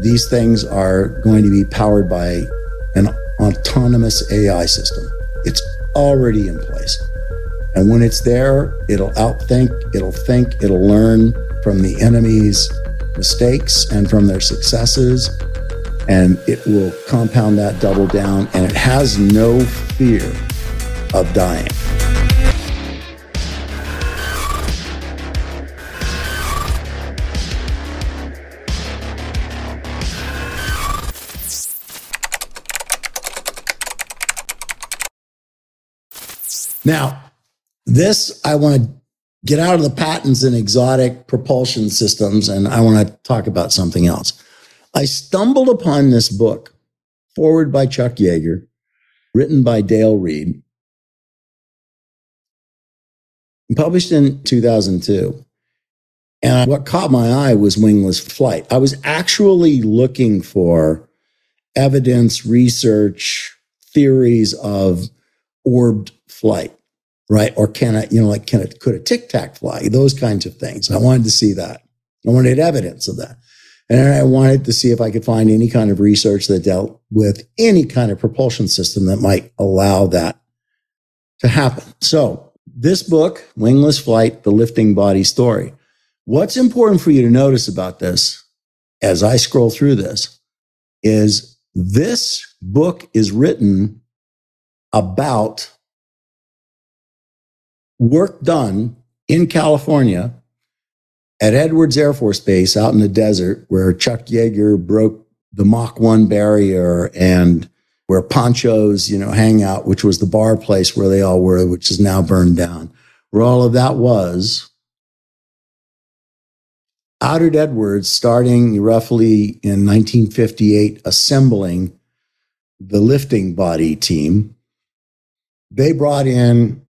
these things are going to be powered by an autonomous AI system. It's already in place. And when it's there, it'll outthink, it'll think, it'll learn from the enemy's mistakes and from their successes. And it will compound that double down. And it has no fear of dying. Now, this I want to get out of the patents and exotic propulsion systems, and I want to talk about something else. I stumbled upon this book, foreword by Chuck Yeager, written by Dale Reed, published in 2002. And what caught my eye was wingless flight. I was actually looking for evidence, research, theories of orbed flight, right? Or can it, you know, like, can it, could a tic tac fly? Those kinds of things. I wanted to see that. I wanted evidence of that. And I wanted to see if I could find any kind of research that dealt with any kind of propulsion system that might allow that to happen. So this book, Wingless Flight, The Lifting Body Story. What's important for you to notice about this as I scroll through this is this book is written about work done in California at Edwards Air Force Base out in the desert where Chuck Yeager broke the Mach 1 barrier and where Pancho's, you know, hang out, which was the bar place where they all were, which is now burned down. Where all of that was, out at Edwards, starting roughly in 1958, assembling the lifting body team, they brought in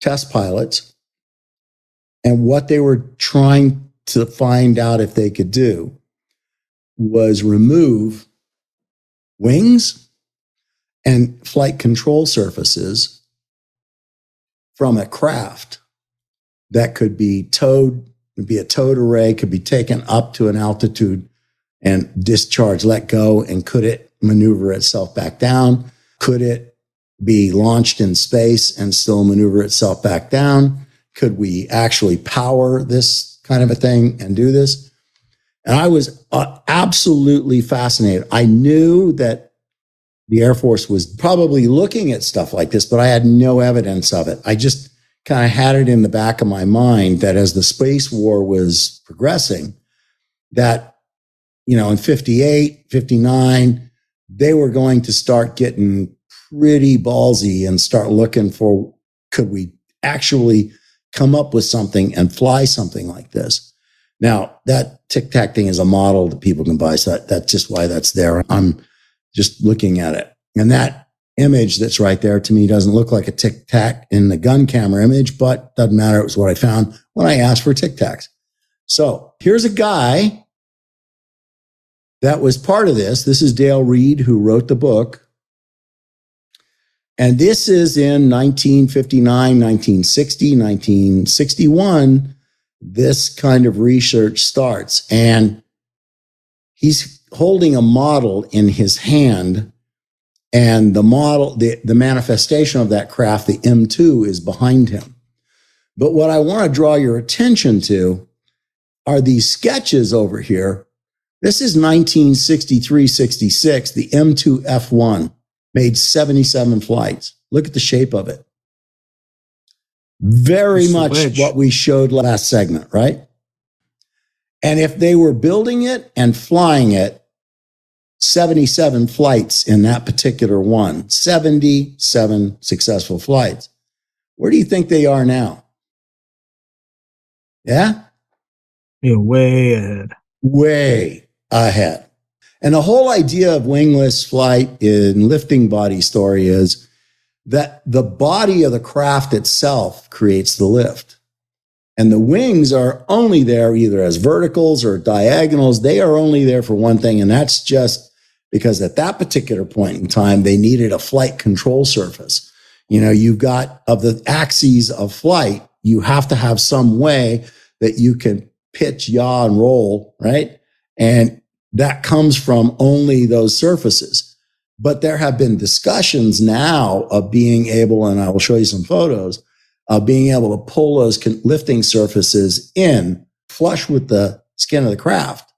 test pilots and what they were trying to find out if they could do was remove wings and flight control surfaces from a craft that could be towed, could be a towed array, could be taken up to an altitude and discharged, let go, and could it maneuver itself back down? Could it be launched in space and still maneuver itself back down? Could we actually power this kind of a thing and do this? And I was uh, absolutely fascinated. I knew that the Air Force was probably looking at stuff like this, but I had no evidence of it. I just kind of had it in the back of my mind that as the space war was progressing, that, you know, in 58, 59, they were going to start getting pretty ballsy and start looking for could we actually come up with something and fly something like this. Now that tic tac thing is a model that people can buy. So that, that's just why that's there. I'm just looking at it. And that image that's right there to me doesn't look like a tic tac in the gun camera image, but doesn't matter. It was what I found when I asked for tic tacs. So here's a guy that was part of this. This is Dale Reed, who wrote the book and this is in 1959, 1960, 1961. This kind of research starts. And he's holding a model in his hand. And the model, the, the manifestation of that craft, the M2, is behind him. But what I want to draw your attention to are these sketches over here. This is 1963 66, the M2 F1 made 77 flights. Look at the shape of it. Very much what we showed last segment, right? And if they were building it and flying it, 77 flights in that particular one, 77 successful flights. Where do you think they are now? Yeah? You're way ahead. Way ahead. And the whole idea of wingless flight in lifting body story is that the body of the craft itself creates the lift. And the wings are only there either as verticals or diagonals. They are only there for one thing, and that's just because at that particular point in time, they needed a flight control surface. You know, you've got of the axes of flight, you have to have some way that you can pitch, yaw, and roll, right? And that comes from only those surfaces. But there have been discussions now of being able, and I will show you some photos of being able to pull those lifting surfaces in flush with the skin of the craft.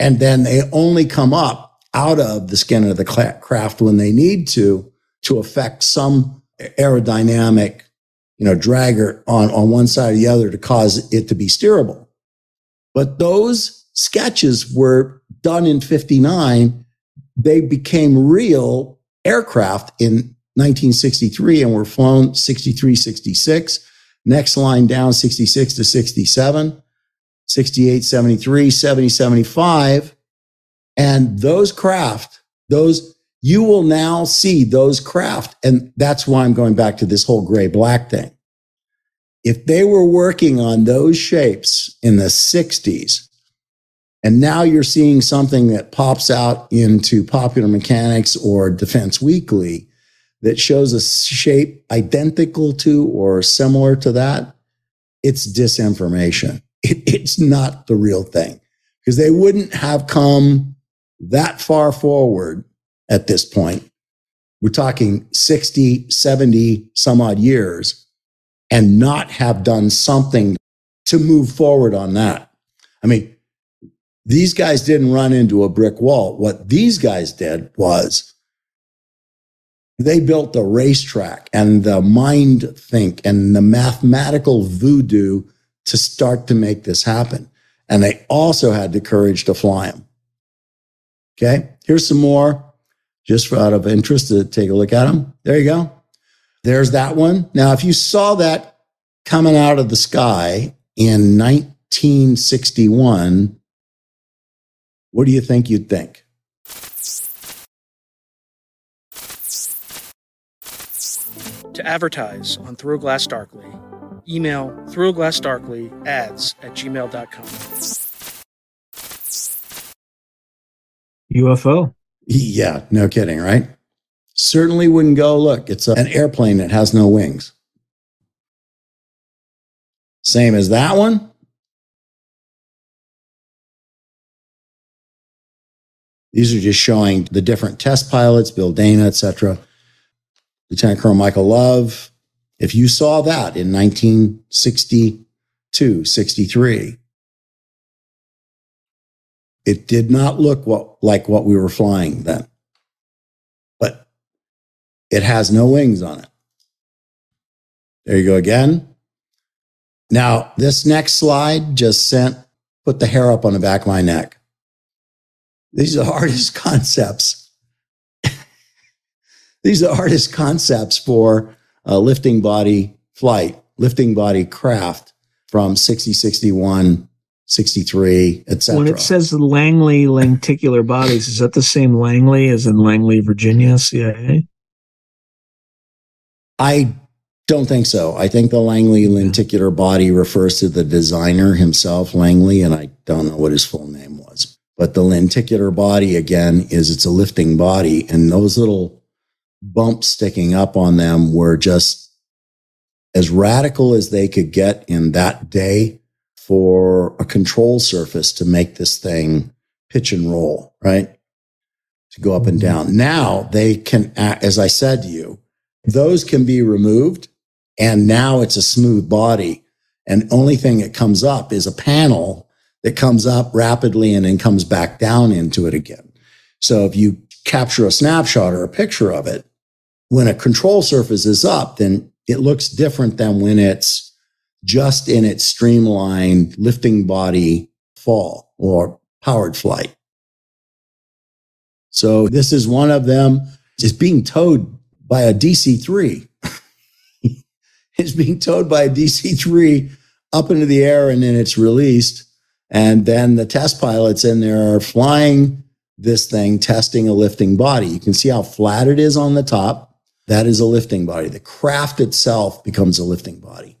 And then they only come up out of the skin of the craft when they need to, to affect some aerodynamic, you know, dragger on, on one side or the other to cause it to be steerable. But those sketches were done in 59. They became real aircraft in 1963 and were flown 63, 66. Next line down 66 to 67, 68, 73, 70, 75. And those craft, those, you will now see those craft. And that's why I'm going back to this whole gray black thing. If they were working on those shapes in the 60s, and now you're seeing something that pops out into Popular Mechanics or Defense Weekly that shows a shape identical to or similar to that, it's disinformation. It, it's not the real thing because they wouldn't have come that far forward at this point. We're talking 60, 70, some odd years and not have done something to move forward on that. I mean, these guys didn't run into a brick wall. What these guys did was they built the racetrack and the mind think and the mathematical voodoo to start to make this happen. And they also had the courage to fly them. Okay. Here's some more just for out of interest to take a look at them. There you go. There's that one. Now, if you saw that coming out of the sky in 1961, what do you think you'd think? To advertise on Through Glass Darkly, email throughglassdarkly ads at gmail.com. UFO. Yeah, no kidding, right? Certainly wouldn't go, look, it's an airplane that has no wings. Same as that one. These are just showing the different test pilots, Bill Dana, etc. Lieutenant Colonel Michael Love. If you saw that in 1962, 63, it did not look what, like what we were flying then, but it has no wings on it. There you go again. Now, this next slide just sent, put the hair up on the back of my neck. These are the hardest concepts. These are the hardest concepts for a lifting body flight, lifting body craft from 60, 61 63, etc. When it says Langley lenticular bodies, is that the same Langley as in Langley, Virginia, CIA? I don't think so. I think the Langley lenticular body refers to the designer himself, Langley, and I don't know what his full name was. But the lenticular body, again, is it's a lifting body, and those little bumps sticking up on them were just as radical as they could get in that day for a control surface to make this thing pitch and roll, right? To go up and mm-hmm. down. Now they can, as I said to you, those can be removed and now it's a smooth body. And only thing that comes up is a panel that comes up rapidly and then comes back down into it again. So if you capture a snapshot or a picture of it, when a control surface is up, then it looks different than when it's just in its streamlined lifting body fall or powered flight. So this is one of them. It's being towed by a DC 3. it's being towed by a DC 3 up into the air and then it's released. And then the test pilots in there are flying this thing, testing a lifting body. You can see how flat it is on the top. That is a lifting body. The craft itself becomes a lifting body.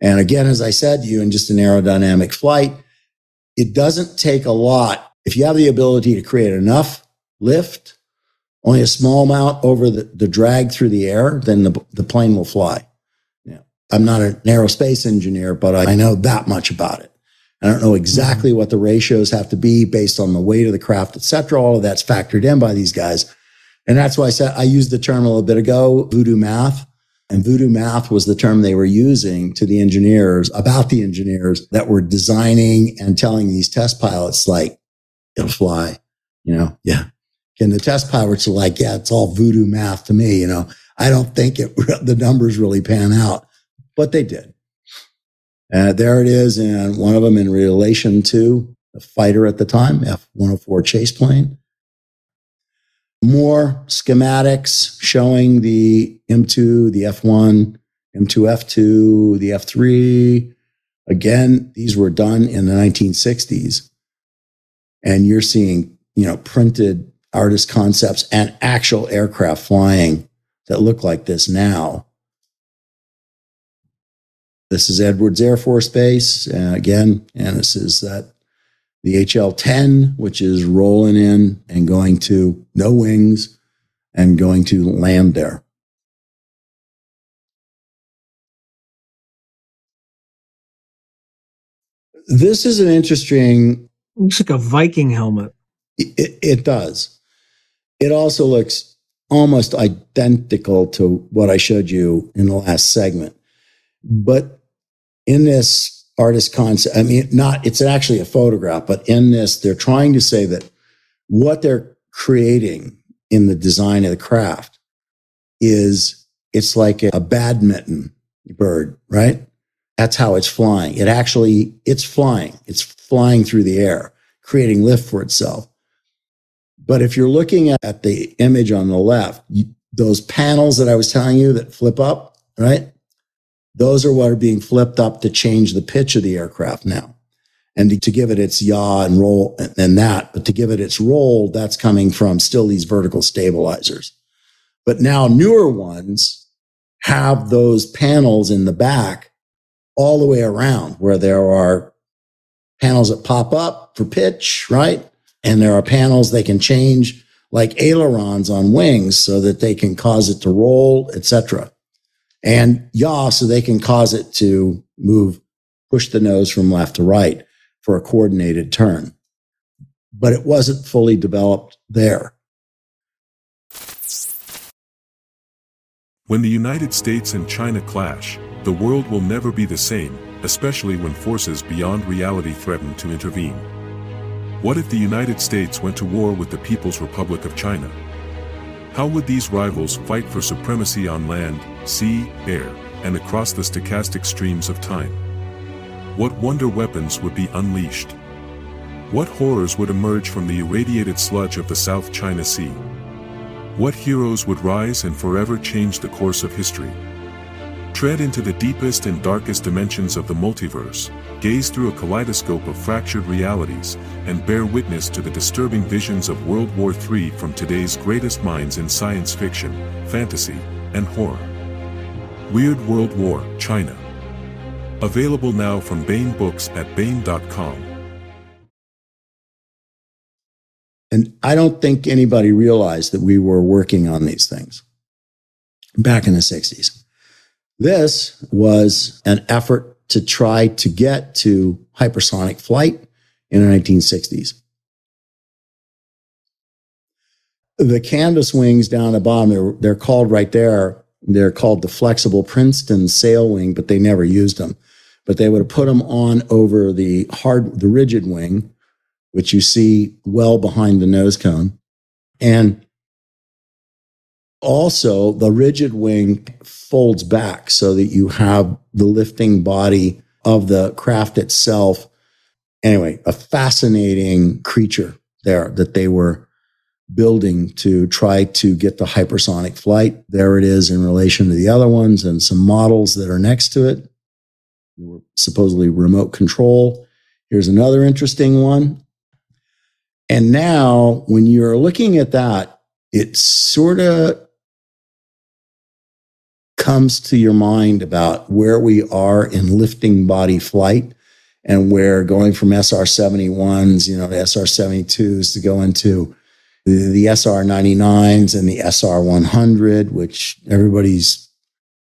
And again, as I said to you, in just an aerodynamic flight, it doesn't take a lot. If you have the ability to create enough lift, only a small amount over the, the drag through the air, then the, the plane will fly. Yeah. I'm not an aerospace engineer, but I know that much about it. I don't know exactly what the ratios have to be based on the weight of the craft, et cetera. All of that's factored in by these guys. And that's why I said I used the term a little bit ago, voodoo math. And voodoo math was the term they were using to the engineers about the engineers that were designing and telling these test pilots, like, it'll fly, you know? Yeah. And the test pilots are like, yeah, it's all voodoo math to me, you know? I don't think it, the numbers really pan out, but they did. Uh, there it is, and one of them in relation to the fighter at the time, F 104 chase plane. More schematics showing the M2, the F1, M2F2, the F3. Again, these were done in the 1960s. And you're seeing, you know, printed artist concepts and actual aircraft flying that look like this now. This is Edwards Air Force Base uh, again, and this is that the HL 10, which is rolling in and going to no wings and going to land there. This is an interesting. Looks like a Viking helmet. It, it does. It also looks almost identical to what I showed you in the last segment. But in this artist concept, I mean, not, it's actually a photograph, but in this, they're trying to say that what they're creating in the design of the craft is it's like a badminton bird, right? That's how it's flying. It actually, it's flying. It's flying through the air, creating lift for itself. But if you're looking at the image on the left, you, those panels that I was telling you that flip up, right? Those are what are being flipped up to change the pitch of the aircraft now. And to give it its yaw and roll and that, but to give it its roll, that's coming from still these vertical stabilizers. But now newer ones have those panels in the back all the way around where there are panels that pop up for pitch, right? And there are panels they can change like ailerons on wings so that they can cause it to roll, etc and yaw so they can cause it to move, push the nose from left to right for a coordinated turn. But it wasn't fully developed there. When the United States and China clash, the world will never be the same, especially when forces beyond reality threaten to intervene. What if the United States went to war with the People's Republic of China? How would these rivals fight for supremacy on land, sea, air, and across the stochastic streams of time? What wonder weapons would be unleashed? What horrors would emerge from the irradiated sludge of the South China Sea? What heroes would rise and forever change the course of history? Tread into the deepest and darkest dimensions of the multiverse, gaze through a kaleidoscope of fractured realities, and bear witness to the disturbing visions of World War III from today's greatest minds in science fiction, fantasy, and horror. Weird World War, China. Available now from Baen Books at Baen.com. And I don't think anybody realized that we were working on these things back in the 60s. This was an effort to try to get to hypersonic flight in the 1960s. The canvas wings down at the bottom, they're, they're called right there. They're called the flexible Princeton sail wing, but they never used them. But they would have put them on over the hard, the rigid wing, which you see well behind the nose cone. And also the rigid wing folds back so that you have the lifting body of the craft itself. Anyway, a fascinating creature there that they were building to try to get the hypersonic flight. There it is in relation to the other ones and some models that are next to it. Supposedly remote control. Here's another interesting one. And now, when you're looking at that, it sort of comes to your mind about where we are in lifting body flight and where going from SR 71s, you know, SR 72s to go into the, the SR 99s and the SR 100, which everybody's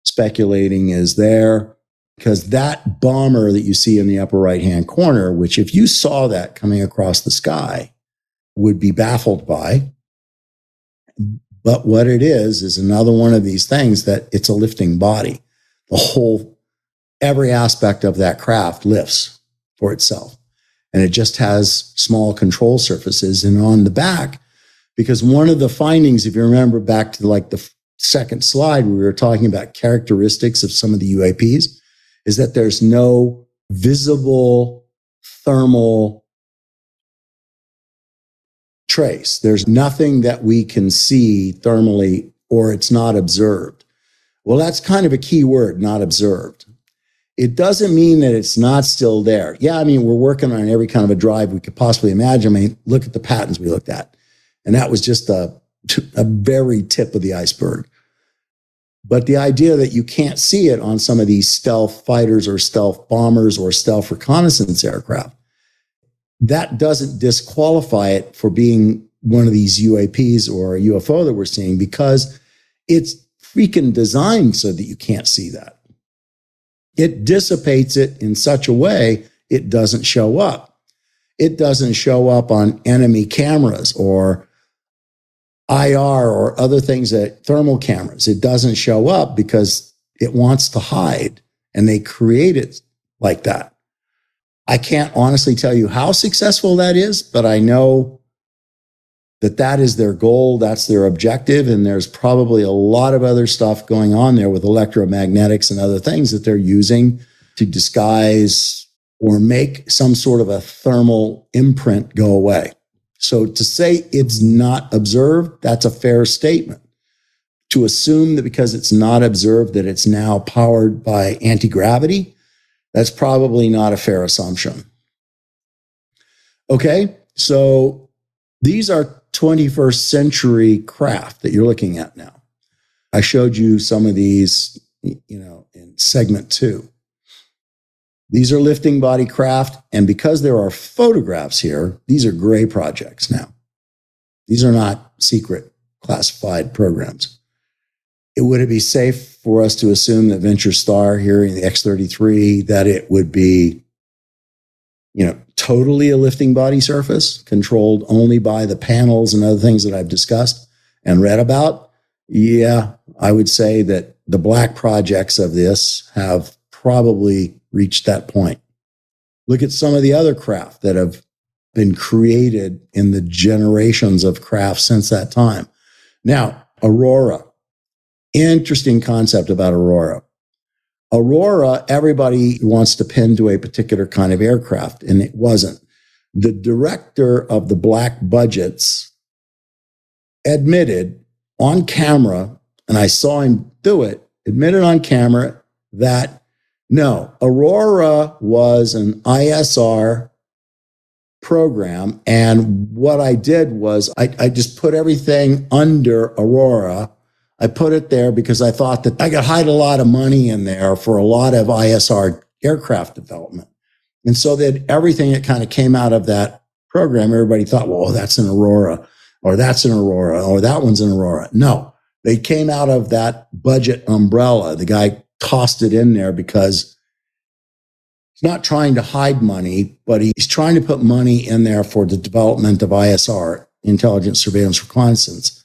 speculating is there. because that bomber that you see in the upper right hand corner, which if you saw that coming across the sky, would be baffled by. But what it is, is another one of these things that it's a lifting body. The whole, every aspect of that craft lifts for itself. And it just has small control surfaces. And on the back, because one of the findings, if you remember back to like the second slide, we were talking about characteristics of some of the UAPs is that there's no visible thermal trace. There's nothing that we can see thermally or it's not observed. Well, that's kind of a key word, not observed. It doesn't mean that it's not still there. Yeah, I mean, we're working on every kind of a drive we could possibly imagine. I mean, look at the patents we looked at. And that was just a, a very tip of the iceberg. But the idea that you can't see it on some of these stealth fighters or stealth bombers or stealth reconnaissance aircraft, that doesn't disqualify it for being one of these UAPs or a UFO that we're seeing because it's freaking designed so that you can't see that. It dissipates it in such a way it doesn't show up. It doesn't show up on enemy cameras or IR or other things that thermal cameras. It doesn't show up because it wants to hide and they create it like that. I can't honestly tell you how successful that is, but I know that that is their goal. That's their objective. And there's probably a lot of other stuff going on there with electromagnetics and other things that they're using to disguise or make some sort of a thermal imprint go away. So to say it's not observed, that's a fair statement. To assume that because it's not observed that it's now powered by anti-gravity, that's probably not a fair assumption. Okay, so these are 21st century craft that you're looking at now. I showed you some of these, you know, in segment two. These are lifting body craft. And because there are photographs here, these are gray projects now. These are not secret classified programs. It would it be safe for us to assume that Venture Star here in the X33 that it would be, you know, totally a lifting body surface controlled only by the panels and other things that I've discussed and read about? Yeah, I would say that the black projects of this have probably reached that point. Look at some of the other craft that have been created in the generations of craft since that time. Now, Aurora. Interesting concept about Aurora. Aurora, everybody wants to pin to a particular kind of aircraft, and it wasn't. The director of the black budgets admitted on camera, and I saw him do it, admitted on camera that no, Aurora was an ISR program. And what I did was I, I, just put everything under Aurora. I put it there because I thought that I could hide a lot of money in there for a lot of ISR aircraft development. And so that everything that kind of came out of that program, everybody thought, well, oh, that's an Aurora or that's an Aurora or that one's an Aurora. No, they came out of that budget umbrella. The guy tossed it in there because he's not trying to hide money, but he's trying to put money in there for the development of ISR, intelligence, surveillance, reconnaissance.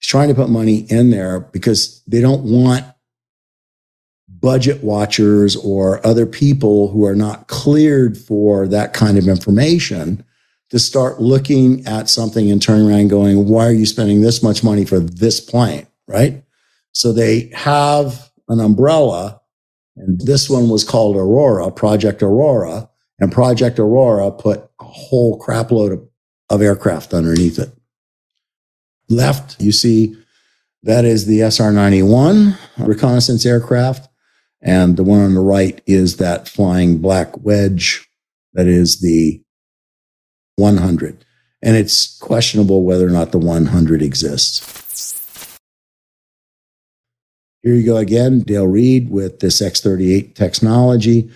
He's trying to put money in there because they don't want budget watchers or other people who are not cleared for that kind of information to start looking at something and turning around going, why are you spending this much money for this plane? Right. So they have an umbrella. And this one was called Aurora, Project Aurora. And Project Aurora put a whole crapload of, of aircraft underneath it. Left, you see, that is the SR 91 reconnaissance aircraft. And the one on the right is that flying black wedge that is the 100. And it's questionable whether or not the 100 exists. Here you go again, Dale Reed with this X38 technology.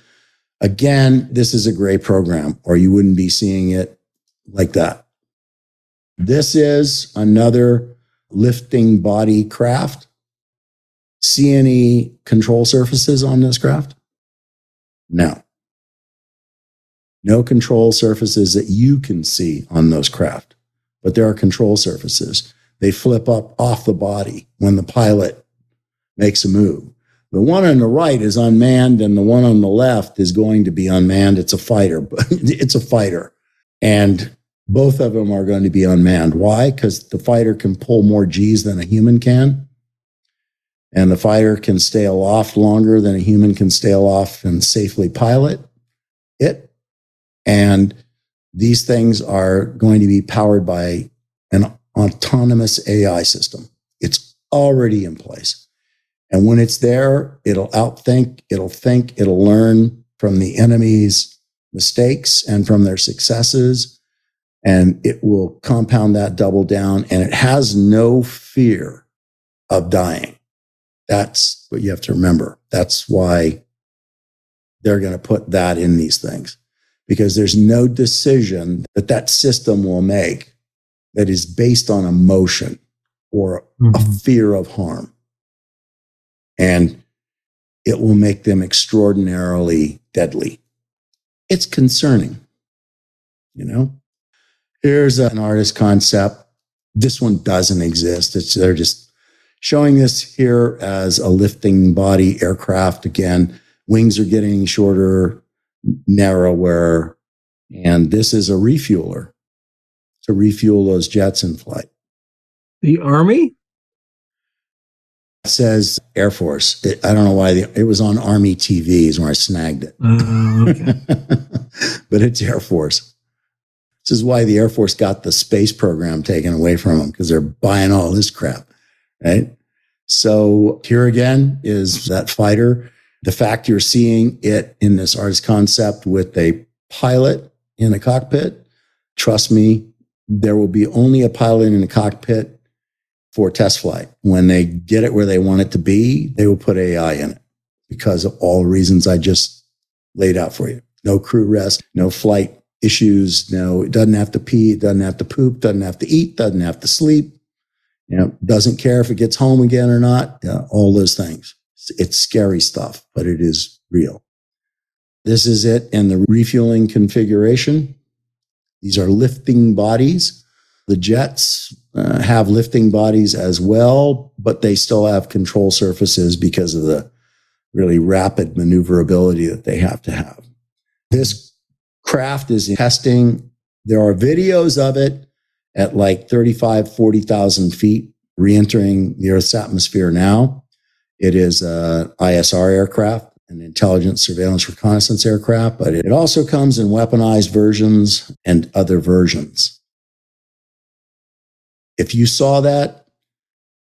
Again, this is a great program, or you wouldn't be seeing it like that. This is another lifting body craft. See any control surfaces on this craft? No. No control surfaces that you can see on those craft, but there are control surfaces. They flip up off the body when the pilot makes a move. The one on the right is unmanned, and the one on the left is going to be unmanned. It's a fighter, but it's a fighter. And both of them are going to be unmanned. Why? Because the fighter can pull more G's than a human can. And the fighter can stay aloft longer than a human can stay aloft and safely pilot it. And these things are going to be powered by an autonomous AI system. It's already in place. And when it's there, it'll outthink, it'll think, it'll learn from the enemy's mistakes and from their successes. And it will compound that double down. And it has no fear of dying. That's what you have to remember. That's why they're going to put that in these things because there's no decision that that system will make that is based on emotion or mm-hmm. a fear of harm. And it will make them extraordinarily deadly. It's concerning, you know? Here's an artist concept. This one doesn't exist. It's, they're just showing this here as a lifting body aircraft. Again, wings are getting shorter, narrower, and this is a refueler to refuel those jets in flight. The Army? It says Air Force. It, I don't know why the, it was on Army TV is where I snagged it. Uh, okay. but it's Air Force. This is why the Air Force got the space program taken away from them because they're buying all this crap, right? So here again is that fighter. The fact you're seeing it in this artist concept with a pilot in a cockpit, trust me, there will be only a pilot in a cockpit for test flight. When they get it where they want it to be, they will put AI in it because of all the reasons I just laid out for you. No crew rest, no flight issues. No, it doesn't have to pee, it doesn't have to poop, doesn't have to eat, doesn't have to sleep. You know, doesn't care if it gets home again or not. Yeah, all those things. It's scary stuff, but it is real. This is it in the refueling configuration. These are lifting bodies. The jets uh, have lifting bodies as well, but they still have control surfaces because of the really rapid maneuverability that they have to have. This craft is testing. There are videos of it at like 35, 40,000 feet re-entering the Earth's atmosphere now. It is a ISR aircraft an intelligence, surveillance, reconnaissance aircraft, but it also comes in weaponized versions and other versions. If you saw that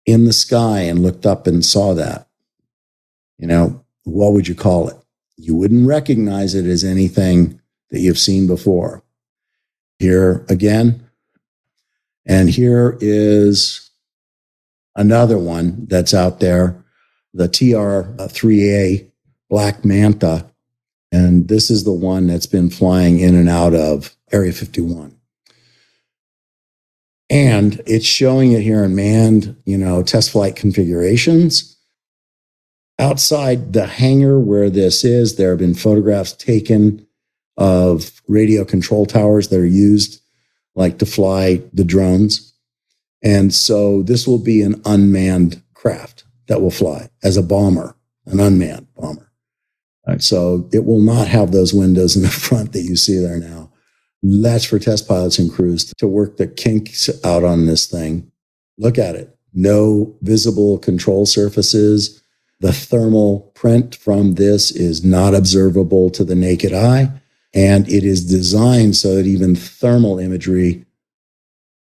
in the sky and looked up and saw that, you know, what would you call it? You wouldn't recognize it as anything that you've seen before. Here again, and here is another one that's out there, the TR3A Black Manta. And this is the one that's been flying in and out of Area 51. And it's showing it here in manned, you know, test flight configurations. Outside the hangar where this is, there have been photographs taken of radio control towers that are used like to fly the drones. And so this will be an unmanned craft that will fly as a bomber, an unmanned bomber. Right, so it will not have those windows in the front that you see there now. That's for test pilots and crews to work the kinks out on this thing. Look at it. No visible control surfaces. The thermal print from this is not observable to the naked eye. And it is designed so that even thermal imagery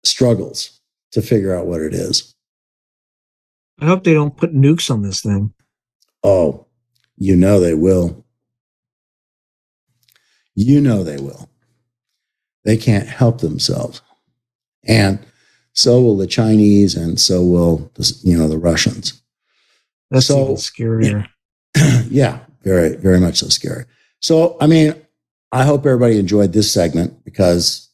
struggles to figure out what it is. I hope they don't put nukes on this thing. Oh, you know they will. You know they will. They can't help themselves. And so will the Chinese and so will the, you know the Russians. That's so, scarier. Yeah, very, very much so scary. So, I mean, I hope everybody enjoyed this segment because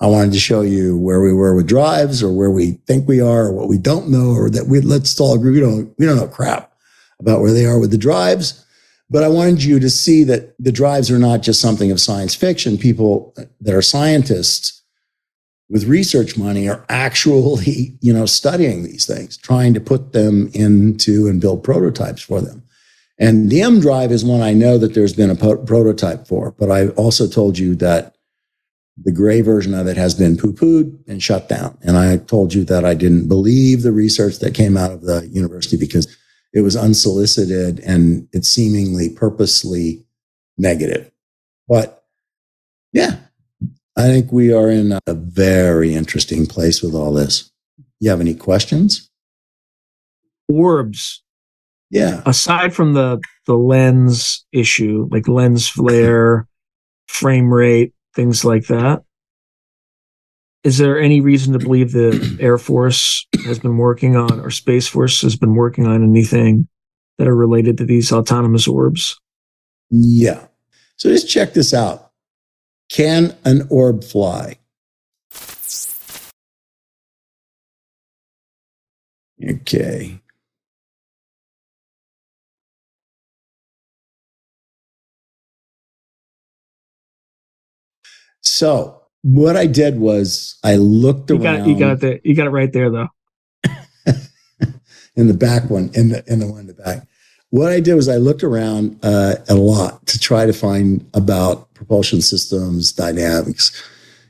I wanted to show you where we were with drives or where we think we are or what we don't know or that we let's all agree we don't we don't know crap about where they are with the drives. But I wanted you to see that the drives are not just something of science fiction. People that are scientists with research money are actually, you know, studying these things, trying to put them into and build prototypes for them. And the EmDrive is one I know that there's been a po- prototype for, but I also told you that the gray version of it has been poo pooed and shut down. And I told you that I didn't believe the research that came out of the university because it was unsolicited and it's seemingly purposely negative. But yeah, I think we are in a very interesting place with all this. You have any questions? Orbs. Yeah. Aside from the the lens issue, like lens flare, frame rate, things like that. Is there any reason to believe the Air Force has been working on, or Space Force has been working on anything that are related to these autonomous orbs? Yeah. So just check this out. Can an orb fly? Okay. So what I did was I looked You around got you got it. You got it right there though. in the back one, in the in the one in the back. What I did was I looked around uh, a lot to try to find about propulsion systems, dynamics,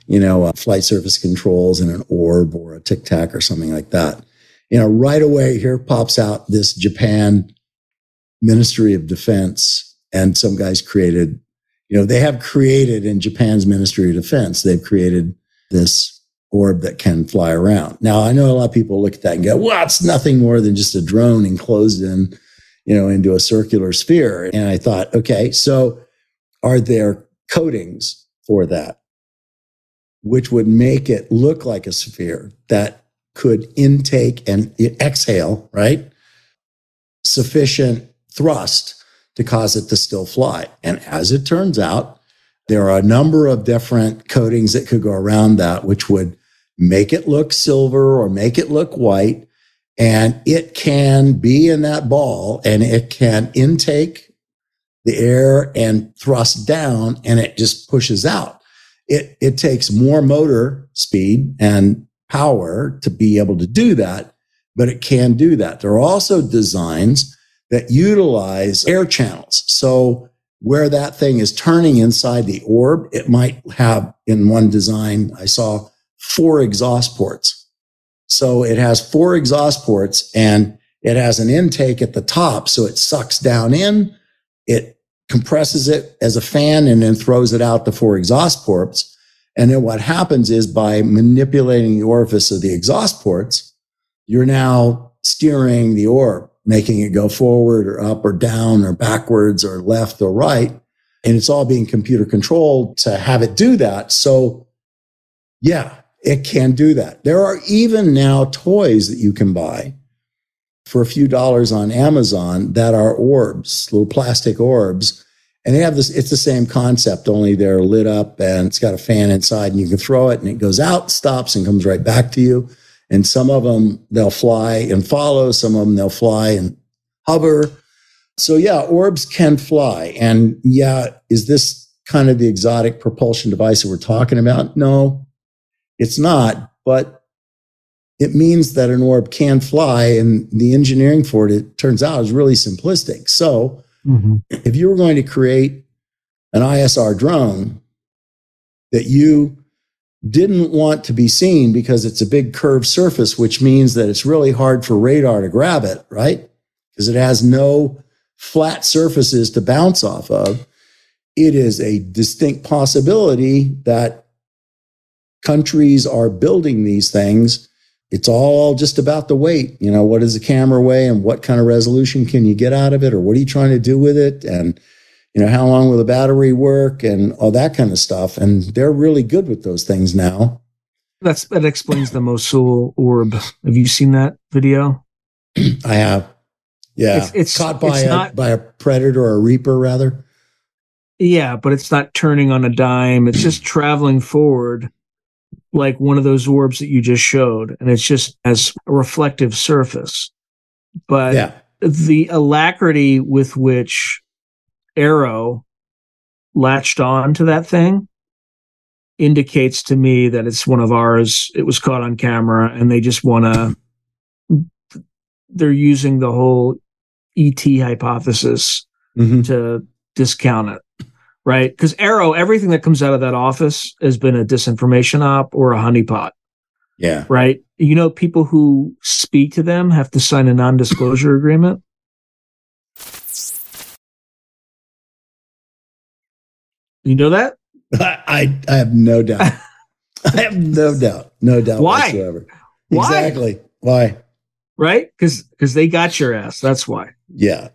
you know, uh, flight surface controls and an orb or a tic tac or something like that. You know, right away here pops out this Japan Ministry of Defense, and some guys created, you know, they have created in Japan's Ministry of Defense, they've created this orb that can fly around. Now, I know a lot of people look at that and go, well, it's nothing more than just a drone enclosed in, you know, into a circular sphere. And I thought, okay, so are there coatings for that, which would make it look like a sphere that could intake and exhale, right? Sufficient thrust to cause it to still fly. And as it turns out, there are a number of different coatings that could go around that, which would make it look silver or make it look white. And it can be in that ball and it can intake the air and thrust down and it just pushes out. It, it takes more motor speed and power to be able to do that, but it can do that. There are also designs that utilize air channels. So where that thing is turning inside the orb, it might have in one design, I saw four exhaust ports. So it has four exhaust ports and it has an intake at the top. So it sucks down in, it compresses it as a fan and then throws it out the four exhaust ports. And then what happens is by manipulating the orifice of the exhaust ports, you're now steering the orb, making it go forward or up or down or backwards or left or right. And it's all being computer controlled to have it do that. So yeah, it can do that. There are even now toys that you can buy for a few dollars on Amazon that are orbs, little plastic orbs. And they have this, it's the same concept, only they're lit up and it's got a fan inside and you can throw it and it goes out, stops and comes right back to you. And some of them they'll fly and follow, some of them they'll fly and hover. So yeah, orbs can fly. And yeah, is this kind of the exotic propulsion device that we're talking about? No, it's not, but it means that an orb can fly and the engineering for it, it turns out is really simplistic. So Mm-hmm. if you were going to create an ISR drone that you didn't want to be seen because it's a big curved surface, which means that it's really hard for radar to grab it, right? Because it has no flat surfaces to bounce off of. It is a distinct possibility that countries are building these things. It's all just about the weight. You know, what does the camera weigh and what kind of resolution can you get out of it? Or what are you trying to do with it? And, you know, how long will the battery work and all that kind of stuff. And they're really good with those things now. That's that explains the Mosul orb. Have you seen that video? I have. Yeah. It's- it's- caught by it's a, not- by a predator or a reaper rather. Yeah, but it's not turning on a dime. It's just traveling forward like one of those orbs that you just showed. And it's just as a reflective surface. But yeah. the alacrity with which AARO latched on to that thing indicates to me that it's one of ours. It was caught on camera and they just want to, they're using the whole ET hypothesis Mhm. to discount it. Right. Because AARO, everything that comes out of that office has been a disinformation op or a honeypot. Yeah. Right. You know, people who speak to them have to sign a non disclosure agreement. You know that? I, I, I have no doubt. I have no doubt. No doubt Why? whatsoever. Why? Exactly. Why? Right? Because because they got your ass. That's why. Yeah.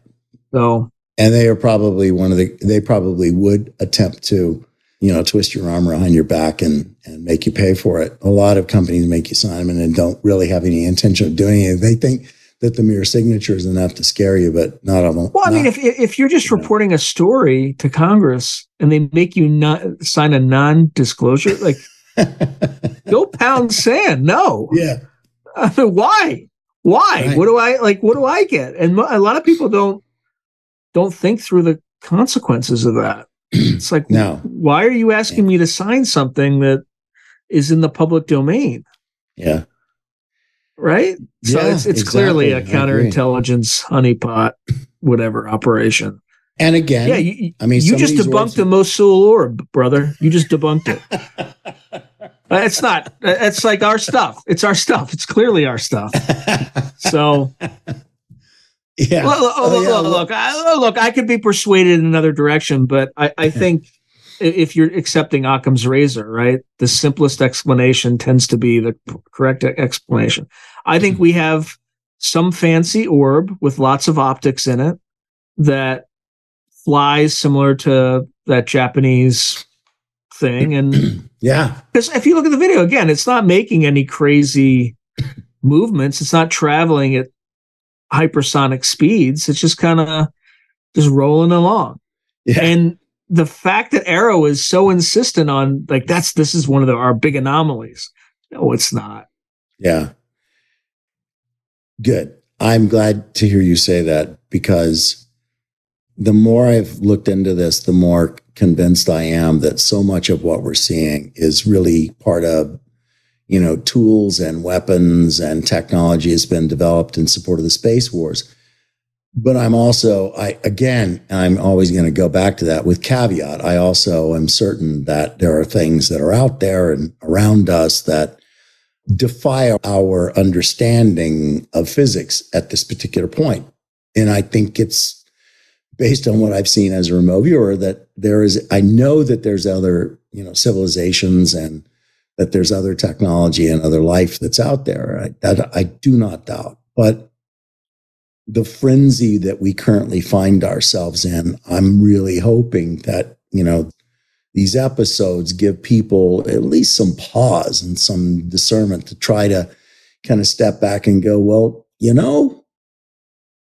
So And they are probably one of the, they probably would attempt to, you know, twist your arm around your back and, and make you pay for it. A lot of companies make you sign them and don't really have any intention of doing it. They think that the mere signature is enough to scare you, but not them. well, I mean, if if you're just Yeah. reporting a story to Congress and they make you not sign a non disclosure, like go pound sand. No. yeah. why why Right. what do i like what do i get and a lot of people don't don't think through the consequences of that it's like No. why are you asking me to sign something that is in the public domain Yeah. Right so Yeah, it's it's clearly a exactly. I agree. counterintelligence honeypot whatever operation And again, yeah you, I mean, you just debunked the mosul orb brother you just debunked it it's not it's like our stuff it's our stuff it's clearly our stuff so yeah. Look, look, Oh, look, yeah, look, look. I, look, I could be persuaded in another direction, but I, I think if you're accepting Occam's razor, right, the simplest explanation tends to be the correct explanation. I think mm-hmm. we have some fancy orb with lots of optics in it that flies similar to that Japanese thing. And Yeah. because if you look at the video again, it's not making any crazy movements. It's not traveling at hypersonic speeds. It's just kind of just rolling along. Yeah. And the fact that AARO is so insistent on like that's this is one of the, our big anomalies. No, it's not. Yeah. Good. I'm glad to hear you say that because the more I've looked into this, the more convinced I am that so much of what we're seeing is really part of, you know, tools and weapons and technology has been developed in support of the space wars. But I'm also, I again, I'm always going to go back to that with caveat. I also am certain that there are things that are out there and around us that defy our understanding of physics at this particular point. And I think it's based on what I've seen as a remote viewer that there is, I know that there's other, you know, civilizations and that there's other technology and other life that's out there. I, that I do not doubt. But the frenzy that we currently find ourselves in, I'm really hoping that, you know, these episodes give people at least some pause and some discernment to try to kind of step back and go, well, you know,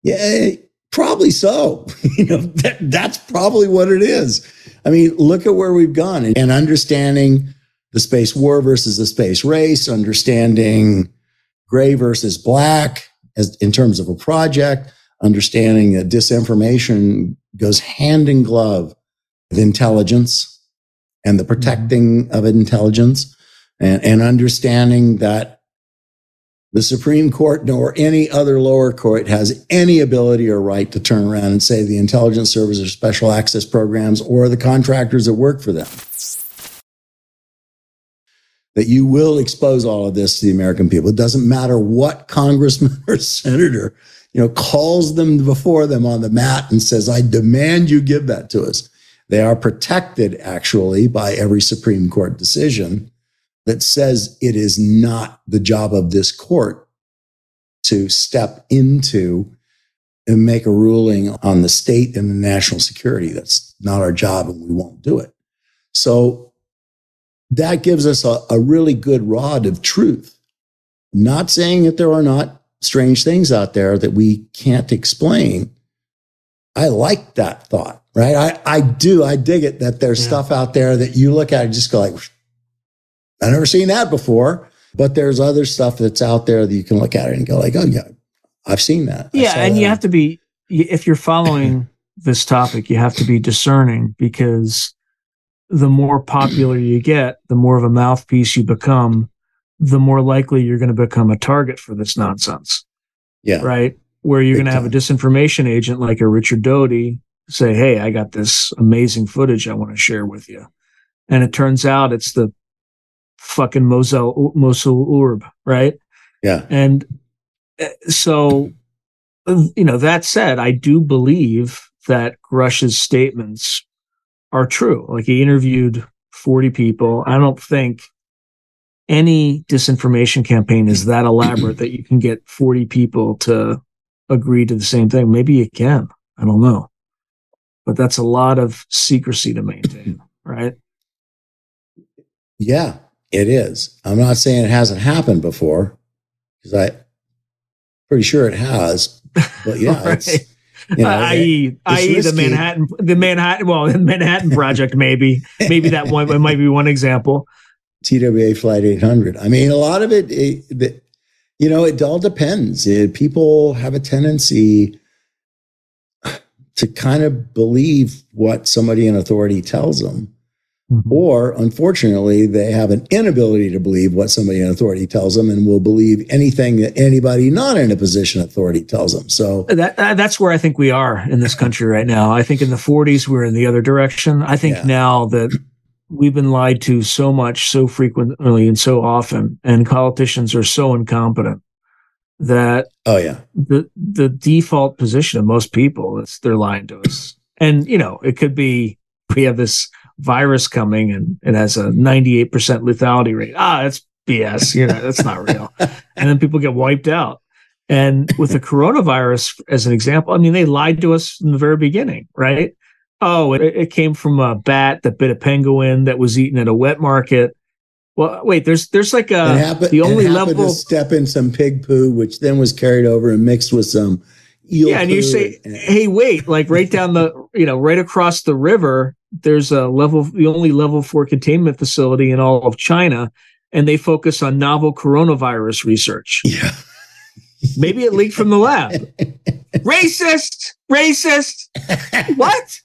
yeah, probably so. you know, that, that's probably what it is. I mean, look at where we've gone and, and understanding the space war versus the space race, understanding gray versus black as in terms of a project, understanding that disinformation goes hand in glove with intelligence and the protecting mm-hmm. of intelligence and, and understanding that the Supreme Court nor any other lower court has any ability or right to turn around and say the intelligence service or special access programs or the contractors that work for them. That you will expose all of this to the American people. It doesn't matter what congressman or senator, you know, calls them before them on the mat and says, I demand you give that to us. They are protected actually by every Supreme Court decision that says it is not the job of this court to step into and make a ruling on the state and the national security. That's not our job and we won't do it. So that gives us a, a really good rod of truth. Not saying that there are not strange things out there that we can't explain. I like that thought, right? I, I do. I dig it that there's Yeah. stuff out there that you look at and just go like, I've never seen that before. But there's other stuff that's out there that you can look at it and go like, oh yeah, I've seen that. Yeah, and that you have to be if you're following this topic, you have to be discerning because the more popular you get, the more of a mouthpiece you become, the more likely you're going to become a target for this nonsense. Yeah. Right. Where you're Big going to have a disinformation agent like a Richard Doty say, Hey, I got this amazing footage I want to share with you. And it turns out it's the fucking Mosul, Mosul Orb, right? Yeah. And uh, so, you know, that said, I do believe that Grusch's statements are true. Like he interviewed 40 people. I don't think any disinformation campaign is that elaborate that you can get 40 people to agree to the same thing. Maybe you can. I don't know. But that's a lot of secrecy to maintain, right? Yeah, it is. I'm not saying it hasn't happened before because I pretty sure it has. But yeah, Right. it's you know, i.e., i.e., the. Manhattan, the Manhattan, well, the Manhattan Project, maybe, maybe that one might be one example. TWA Flight 800. I mean, a lot of it, it the, you know, it all depends. It, people have a tendency to kind of believe what somebody in authority tells them. Mm-hmm. Or unfortunately, they have an inability to believe what somebody in authority tells them and will believe anything that anybody not in a position of authority tells them. So, That, that- that's where I think we are in this country right now. I think in the 40s we were in the other direction. I think Yeah. now that we've been lied to so much, so frequently, and so often, and politicians are so incompetent that oh, yeah. the the default position of most people is they're lying to us. And you know, it could be we have this virus coming and it has a 98% lethality rate. Ah, that's BS. You know, that's not real. and then people get wiped out. And with the coronavirus as an example, I mean, they lied to us from the very beginning, right? Oh, it, it came from a bat that bit a penguin that was eaten at a wet market. Well, wait, there's there's like a happened, the only level to step in some pig poo, which then was carried over and mixed with some eel yeah and you say and- hey wait like right down the you know right across the river there's a level the only level four containment facility in all of china and they focus on novel coronavirus research. Yeah. maybe it leaked from the lab. Racist! Racist! What?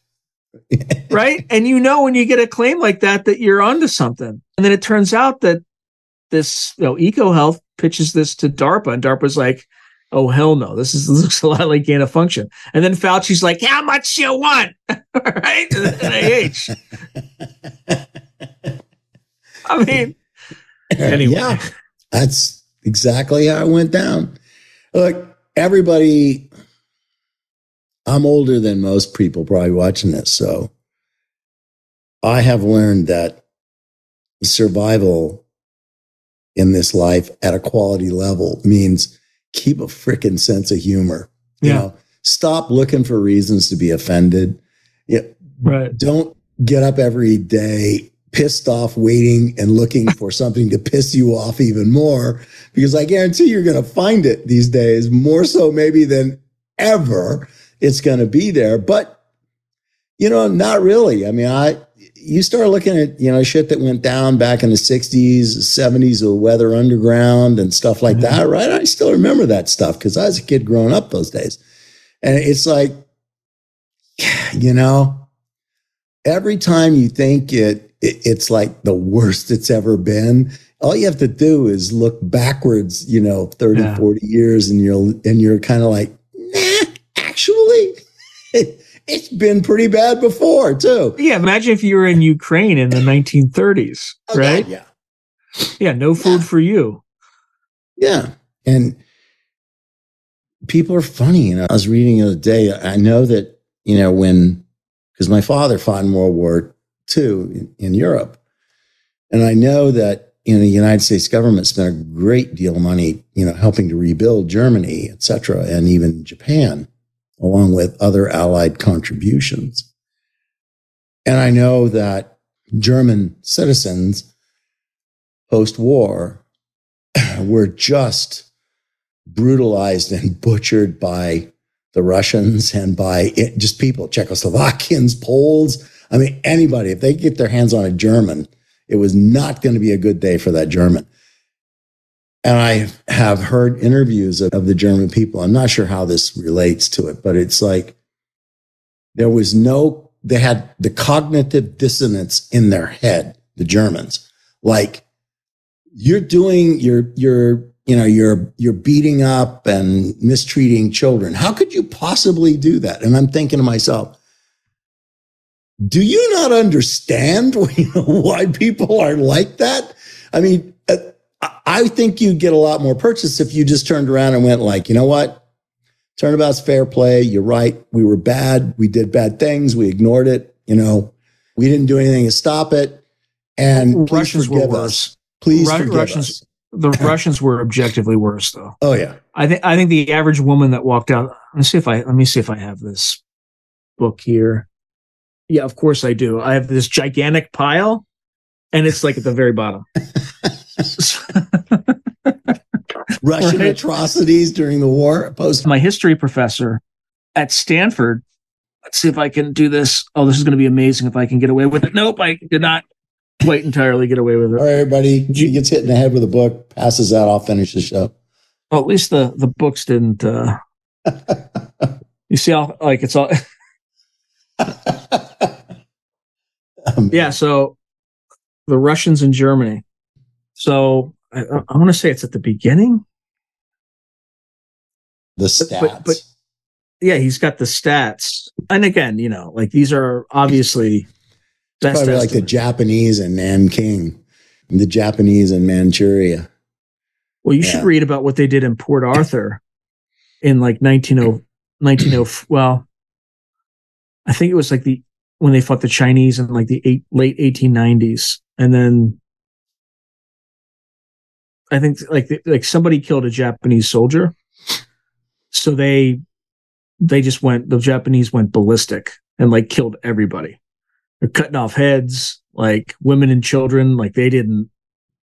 Right? And you know when you get a claim like that that you're onto something. And then it turns out that this you know ecohealth pitches this to darpa and darpa's like oh hell no. This is looks a lot like gain of function. And then fauci's like how much you want? Right? I mean anyway. Yeah, that's exactly how it went down. Look, everybody, I'm older than most people probably watching this. So I have learned that survival in this life at a quality level means keep a freaking sense of humor. You Yeah. know, stop looking for reasons to be offended. Yeah, right don't get up every day pissed off waiting and looking for something to piss you off even more because i guarantee you're going to find it these days more so maybe than ever it's going to be there but you know not really i mean i you start looking at you know shit that went down back in the 60s 70s with weather underground and stuff like Mhm. that right i still remember that stuff because i was a kid growing up those days and it's like you know every time you think it, it it's like the worst it's ever been all you have to do is look backwards you know 30 Yeah. 40 years and you're and you're kind of like nah actually it's been pretty bad before too yeah imagine if you were in ukraine in the 1930s Oh, right God, yeah yeah no food Yeah. for you Yeah. And people are funny. You know, I was reading the other day, I know that, you know, when, because my father fought in World War II in, in Europe. And I know that, you know, the United States government spent a great deal of money, you know, helping to rebuild Germany, et cetera, and even Japan, along with other allied contributions. And I know that German citizens post war were just brutalized and butchered by the Russians and by just people, Czechoslovakians, Poles. I mean, anybody, if they get their hands on a German, it was not going to be a good day for that German. And I have heard interviews of, of the German people. I'm not sure how this relates to it, but it's like there was no, they had the cognitive dissonance in their head, the Germans. Like you're doing, you're, you're, you know, you're, you're beating up and mistreating children. How could you possibly do that? And I'm thinking to myself, do you not understand why people are like that? I mean, uh, I think you'd get a lot more purchase if you just turned around and went like, you know what? Turnabout's fair play. You're right. We were bad. We did bad things. We ignored it. You know, we didn't do anything to stop it. And Russians were worse. Us. Please Ru- forgive Russians, us. The Russians were objectively worse, though. Oh yeah. I think I think the average woman that walked out. Let me see if I let me see if I have this book here. Yeah, of course I do. I have this gigantic pile, and it's like at the very bottom. Russian right? atrocities during the war. Post my history professor at Stanford. Let's see if I can do this. Oh, this is going to be amazing if I can get away with it. Nope, I did not quite entirely get away with it. All right, everybody. He gets hit in the head with a book, passes out. I'll finish the show. Well, at least the the books didn't. uh You see how like it's all. um, yeah. So the Russians in Germany. So I, I want to say it's at the beginning. The stats. But, but, yeah, he's got the stats. And again, you know, like these are obviously best probably like the Japanese and Nanking, the Japanese and Manchuria. Well, you yeah. should read about what they did in Port Arthur in like 1900, 1900 well, I think it was like the when they fought the Chinese in like the eight, late 1890s. And then I think like like somebody killed a Japanese soldier, so they they just went the Japanese went ballistic and like killed everybody. They're cutting off heads, like women and children. Like they didn't.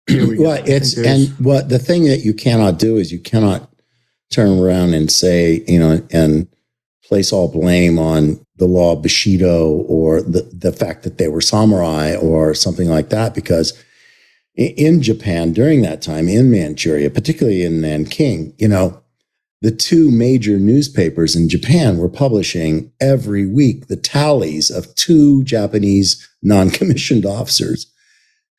We well, it's and what the thing that you cannot do is you cannot turn around and say you know and place all blame on the law of Bushido or the the fact that they were samurai or something like that because in Japan during that time, in Manchuria, particularly in Nanking, you know, the two major newspapers in Japan were publishing every week the tallies of two Japanese non commissioned officers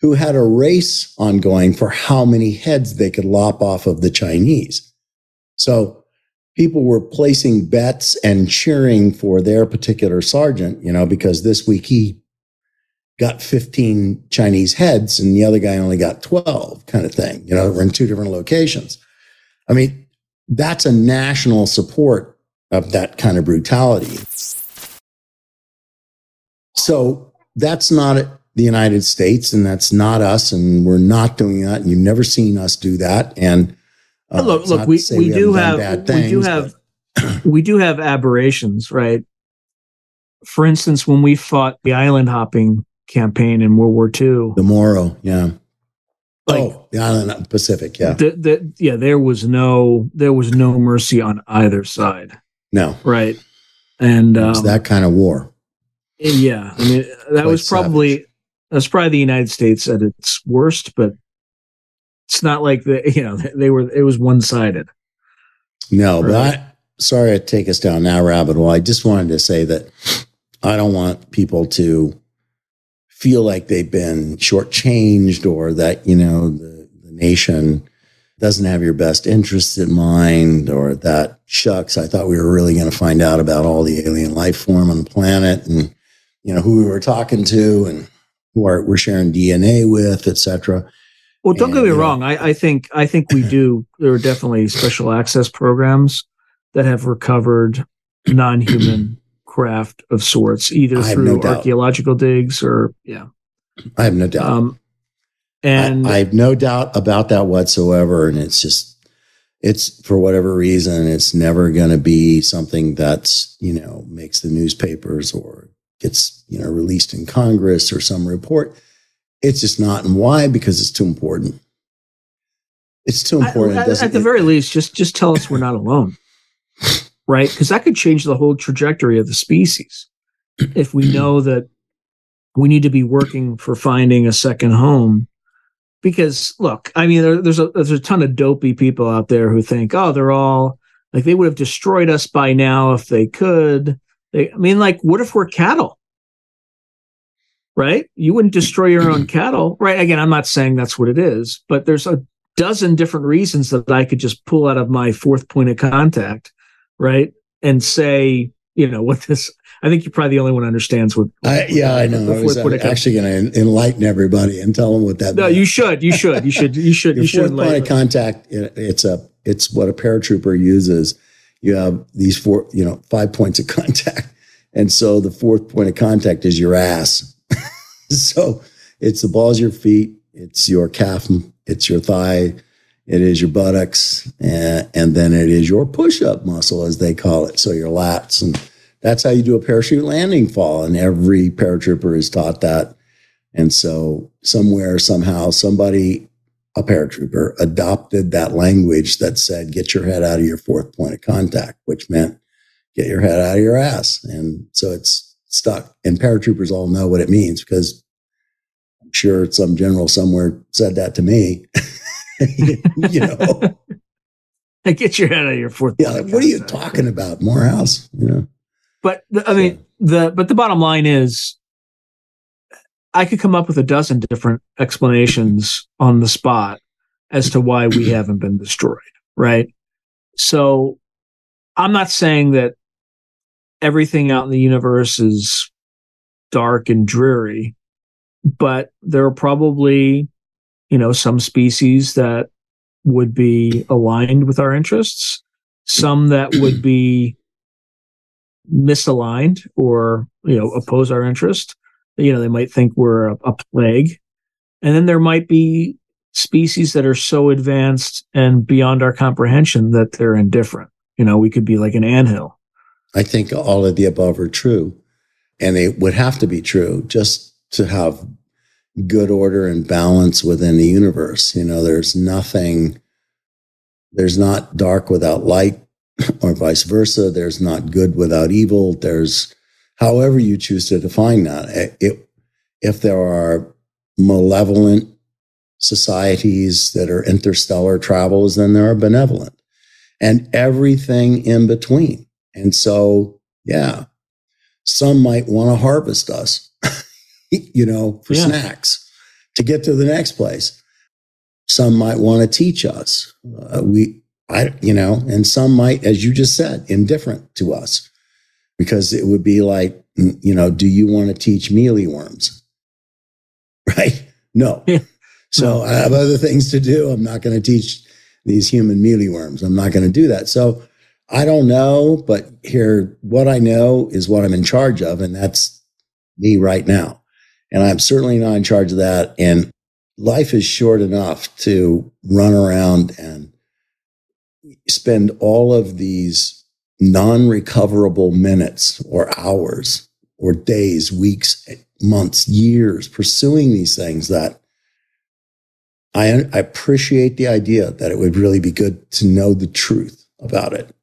who had a race ongoing for how many heads they could lop off of the Chinese. So people were placing bets and cheering for their particular sergeant, you know, because this week he got 15 Chinese heads and the other guy only got 12 kind of thing. You know, we're in two different locations. I mean, that's a national support of that kind of brutality. So that's not the United States and that's not us. And we're not doing that. And you've never seen us do that. And uh, look, look, we, we, we do have, things, we do have, we do have aberrations, right? For instance, when we fought the island hopping campaign in World War II. The Moro, yeah. Like, oh, the island Pacific, yeah. The, the, yeah, there was no there was no mercy on either side. No, right, and um, that kind of war. Yeah, I mean that was probably that's probably the United States at its worst, but it's not like the you know they were it was one sided. No, right? but I sorry to take us down now rabbit hole. I just wanted to say that I don't want people to feel like they've been shortchanged or that, you know, the, the nation doesn't have your best interests in mind or that shucks, I thought we were really going to find out about all the alien life form on the planet and, you know, who we were talking to and who are, we're sharing DNA with, etc. Well, don't and, get me wrong. I, I think I think we do. There are definitely special access programs that have recovered non-human craft of sorts, either through no archaeological digs or yeah. I have no doubt. Um, and I, I, have no doubt about that whatsoever. And it's just, it's for whatever reason, it's never going to be something that's, you know, makes the newspapers or gets, you know, released in Congress or some report. It's just not. And why? Because it's too important. It's too important. I, at the very least, just just tell us we're not alone right? Because that could change the whole trajectory of the species. If we know that we need to be working for finding a second home, because look, I mean, there, there's a there's a ton of dopey people out there who think, oh, they're all like they would have destroyed us by now if they could. They, I mean, like, what if we're cattle? Right? You wouldn't destroy your own cattle, right? Again, I'm not saying that's what it is, but there's a dozen different reasons that I could just pull out of my fourth point of contact, right? And say, you know, what this I think you're probably the only one who understands what. I, yeah, I know. I was uh, actually going to enlighten everybody and tell them what that. No, meant. you should. You should. You should. You should. You should. Fourth point of contact. It's a. It's what a paratrooper uses. You have these four. You know, five points of contact, and so the fourth point of contact is your ass. so it's the balls of your feet. It's your calf. It's your thigh. It is your buttocks, and, and then it is your push-up muscle, as they call it. So your lats and that's how you do a parachute landing fall. And every paratrooper is taught that. And so somewhere, somehow, somebody, a paratrooper, adopted that language that said, get your head out of your fourth point of contact, which meant get your head out of your ass. And so it's stuck. And paratroopers all know what it means because I'm sure some general somewhere said that to me. you know. Get your head out of your fourth. Yeah, what are you talking about, Morehouse? You know. But the, I mean, the but the bottom line is, I could come up with a dozen different explanations on the spot as to why we haven't been destroyed, right? So, I'm not saying that everything out in the universe is dark and dreary, but there are probably, you know, some species that would be aligned with our interests, some that would be misaligned or you know oppose our interest. You know they might think we're a, a, plague. And then there might be species that are so advanced and beyond our comprehension that they're indifferent. You know we could be like an anthill. I think all of the above are true and they would have to be true just to have good order and balance within the universe you know there's nothing there's not dark without light or vice versa. There's not good without evil. There's however you choose to define that. It, if there are malevolent societies that are interstellar travels, then there are benevolent and everything in between. And so, yeah, some might want to harvest us, you know, for yeah. snacks to get to the next place. Some might want to teach us. Uh, we I, you know, and some might, as you just said, indifferent to us because it would be like, you know, do you want to teach mealy worms? Right? No. So I have other things to do. I'm not going to teach these human mealy worms. I'm not going to do that. So I don't know, but here, what I know is what I'm in charge of, and that's me right now. And I'm certainly not in charge of that. And life is short enough to run around and spend all of these non recoverable minutes or hours or days, weeks, months, years pursuing these things that I, I, appreciate the idea that it would really be good to know the truth about it.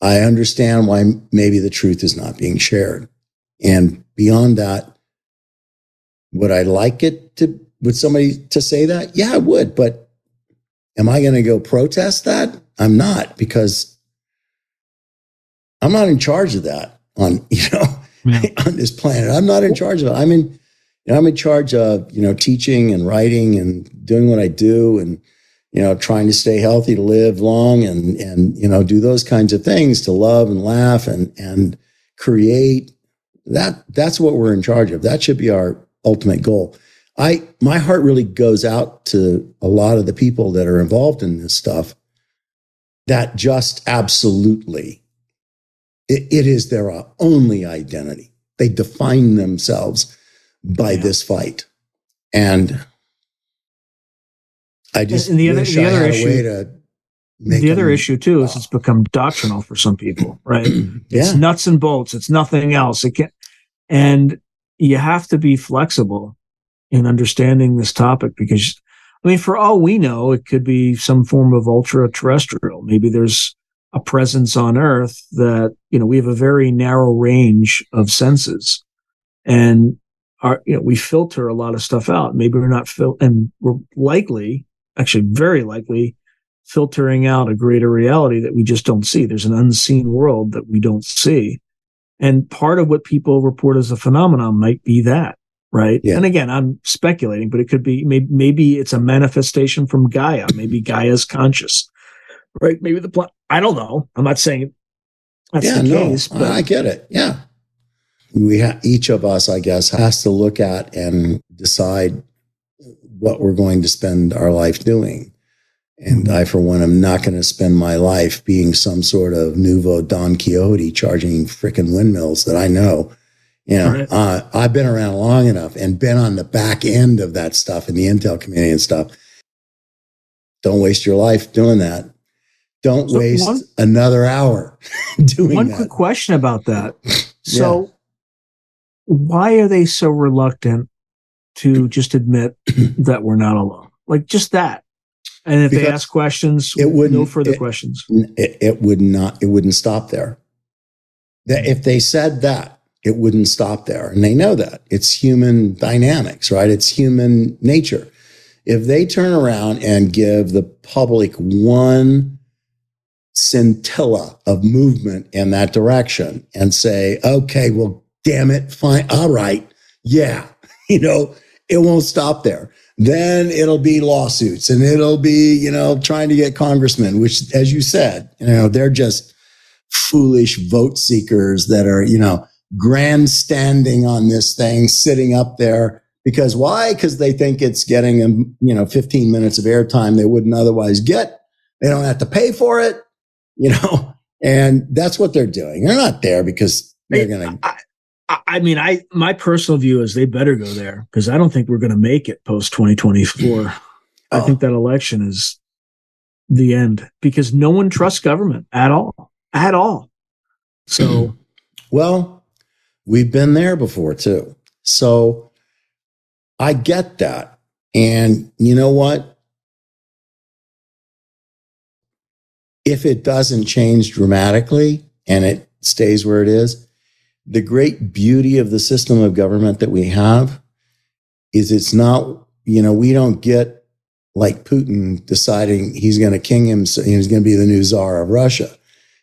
I understand why maybe the truth is not being shared. And beyond that, would I like it to, would somebody to say that? Yeah, I would, but Am I going to go protest that? I'm not because I'm not in charge of that on, you know, yeah. on this planet. I'm not in charge of it. I'm in, you know, I'm in charge of, you know, teaching and writing and doing what I do and, you know, trying to stay healthy, to live long and, and, you know, do those kinds of things to love and laugh and, and create that. That's what we're in charge of. That should be our ultimate goal. I my heart really goes out to a lot of the people that are involved in this stuff that just absolutely it, it is their only identity. They define themselves by yeah. this fight. And I just and the other, the other issue, the other issue too is it's become doctrinal for some people, right? yeah. It's nuts and bolts. It's nothing else. It can, and you have to be flexible in understanding this topic because I mean, for all we know, it could be some form of ultra terrestrial. Maybe there's a presence on Earth that, you know, we have a very narrow range of senses and our, you know, we filter a lot of stuff out. Maybe we're not fil- and we're likely, actually very likely filtering out a greater reality that we just don't see. There's an unseen world that we don't see. And part of what people report as a phenomenon might be that, right? Yeah. And again, I'm speculating, but it could be maybe, maybe it's a manifestation from Gaia. Maybe Gaia's conscious, right? Maybe the pla- I don't know. I'm not saying that's yeah, the no, case, but I get it. Yeah. We ha- each of us, I guess, has to look at and decide what we're going to spend our life doing. And I, for one, am not going to spend my life being some sort of nouveau Don Quixote charging freaking windmills that I know. You know, Right. uh, I've been around long enough and been on the back end of that stuff in the Intel community and stuff. Don't waste your life doing that. Don't So waste one- another hour doing that. one that. quick question about that. So, why are they so reluctant to just admit that we're not alone? Like just that. And if they ask questions, it wouldn't- no further it- questions. it, it would not it wouldn't stop there. That if they said that it wouldn't stop there. And they know that. It's human dynamics right? It's human nature. If they turn around and give the public one scintilla of movement in that direction and say okay well damn it fine all right yeah you know it won't stop there then it'll be lawsuits and it'll be, you know, trying to get congressmen, which, as you said, you know, they're just foolish vote seekers that are, you know, grandstanding on this thing, sitting up there. Because why? Because they think it's getting them, you know, 15 minutes of airtime they wouldn't otherwise get. They don't have to pay for it, you know, and that's what they're doing. They're not there because they're going to. I, I- I mean, I my personal view is they better go there because I don't think we're going to make it post 2024. Mm-hmm. I Oh. think that election is the end because no one trusts government at all, at all. So mm-hmm. Well, we've been there before too. So I get that. And you know what? If it doesn't change dramatically and it stays where it is, the great beauty of the system of government that we have is it's not, you know, we don't get like Putin deciding he's going to king him, so he's going to be the new czar of Russia.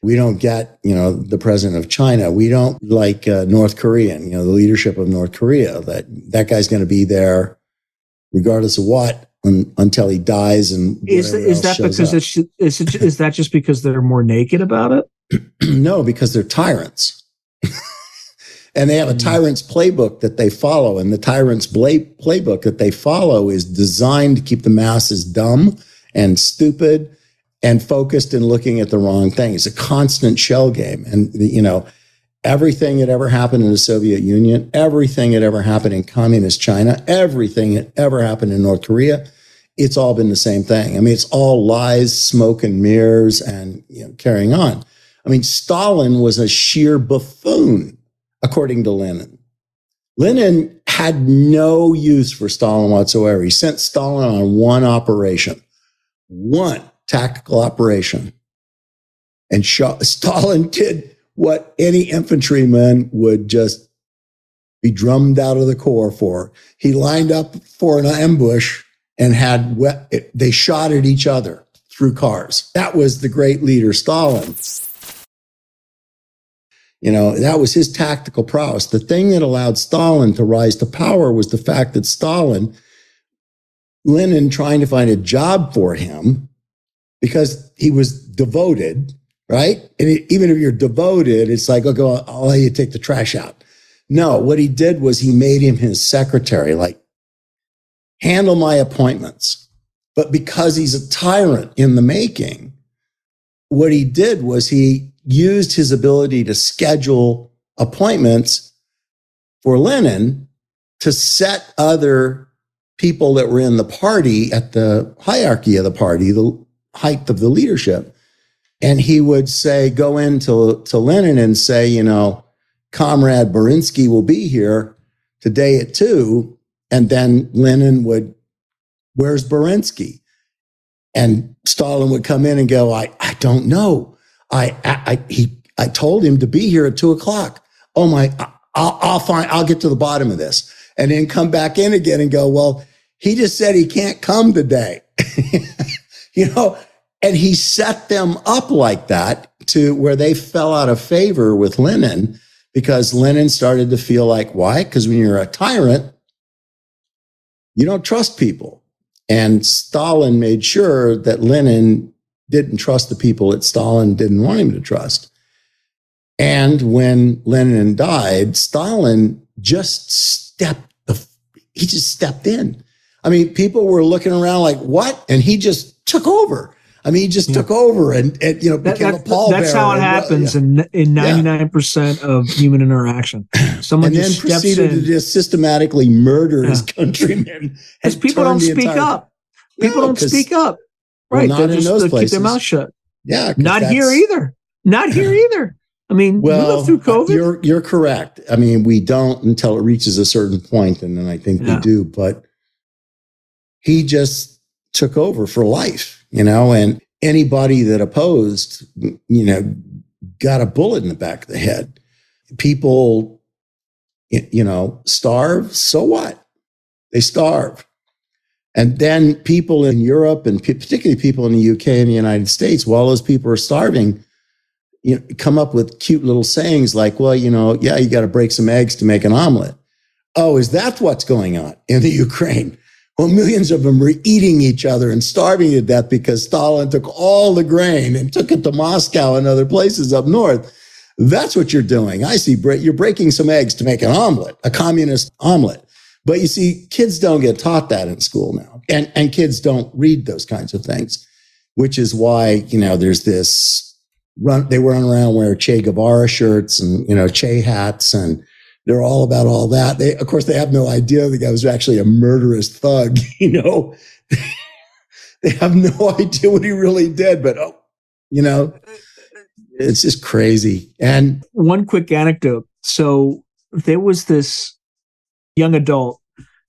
We don't get, you know, the president of China. We don't like uh, North Korean, you know, the leadership of North Korea. That that guy's going to be there, regardless of what, un, until he dies. And is is that because it's is it is that just because they're more naked about it? no, because they're tyrants. and they have a Mm. tyrant's playbook that they follow. And the tyrant's playbook that they follow is designed to keep the masses dumb and stupid and focused and looking at the wrong thing. It's a constant shell game. And, you know, everything that ever happened in the Soviet Union, everything that ever happened in communist China, everything that ever happened in North Korea, it's all been the same thing. I mean, it's all lies, smoke and mirrors and you know, carrying on. I mean, Stalin was a sheer buffoon, according to Lenin. Lenin had no use for Stalin whatsoever. He sent Stalin on one operation, one tactical operation. And Stalin did what any infantryman would just be drummed out of the corps for. He lined up for an ambush and had we- they shot at each other through cars. That was the great leader Stalin. You know, that was his tactical prowess. The thing that allowed Stalin to rise to power was the fact that Stalin, Lenin trying to find a job for him because he was devoted, right? And it, even if you're devoted, it's like, okay, I'll, I'll let you take the trash out. No, what he did was he made him his secretary, like, handle my appointments. But because he's a tyrant in the making, what he did was he used his ability to schedule appointments for Lenin to set other people that were in the party at the hierarchy of the party, the height of the leadership. And he would say, go into to Lenin and say, you know, Comrade Berinsky will be here today at two. And then Lenin would, where's Berinsky? And Stalin would come in and go, I, I don't know. I, I, he, I told him to be here at two o'clock. Oh my, I'll, I'll find, I'll get to the bottom of this and then come back in again and go, well, he just said he can't come today. you know, and he set them up like that to where they fell out of favor with Lenin because Lenin started to feel like, why? Because when you're a tyrant, you don't trust people. And Stalin made sure that Lenin didn't trust the people that Stalin didn't want him to trust. And when Lenin died, Stalin just stepped the, he just stepped in. I mean, people were looking around like, what? And he just took over. I mean, he just yeah. took over and, and, you know became that, that, a pallbearer. That's how it happens yeah. in in ninety nine percent of human interaction. Someone and then proceeded in. to just systematically murder yeah. his countrymen. Because people don't speak up. People no, don't speak up. Right? Well, they just keep their mouth shut. Yeah, not here either. Not here either. I mean, well, through COVID. You're you're correct. I mean, we don't until it reaches a certain point, and then I think we do. But he just took over for life, you know, and anybody that opposed, you know, got a bullet in the back of the head. People, you know, starve. So what? They starve. And then people in Europe and particularly people in the UK and the United States, while those people are starving, you know, come up with cute little sayings like, well, you know, yeah, you got to break some eggs to make an omelet. Oh, is that what's going on in the Ukraine? Well, millions of them were eating each other and starving to death because Stalin took all the grain and took it to Moscow and other places up north. That's what you're doing. I see, You're breaking some eggs to make an omelet, a communist omelet. But you see, kids don't get taught that in school now. And, and kids don't read those kinds of things, which is why, you know, there's this run, they run around wear Che Guevara shirts and, you know, Che hats and, they're all about all that. They, of course, they have no idea the guy was actually a murderous thug. You know, they have no idea what he really did. But oh, you know, it's just crazy. And one quick anecdote. So there was this young adult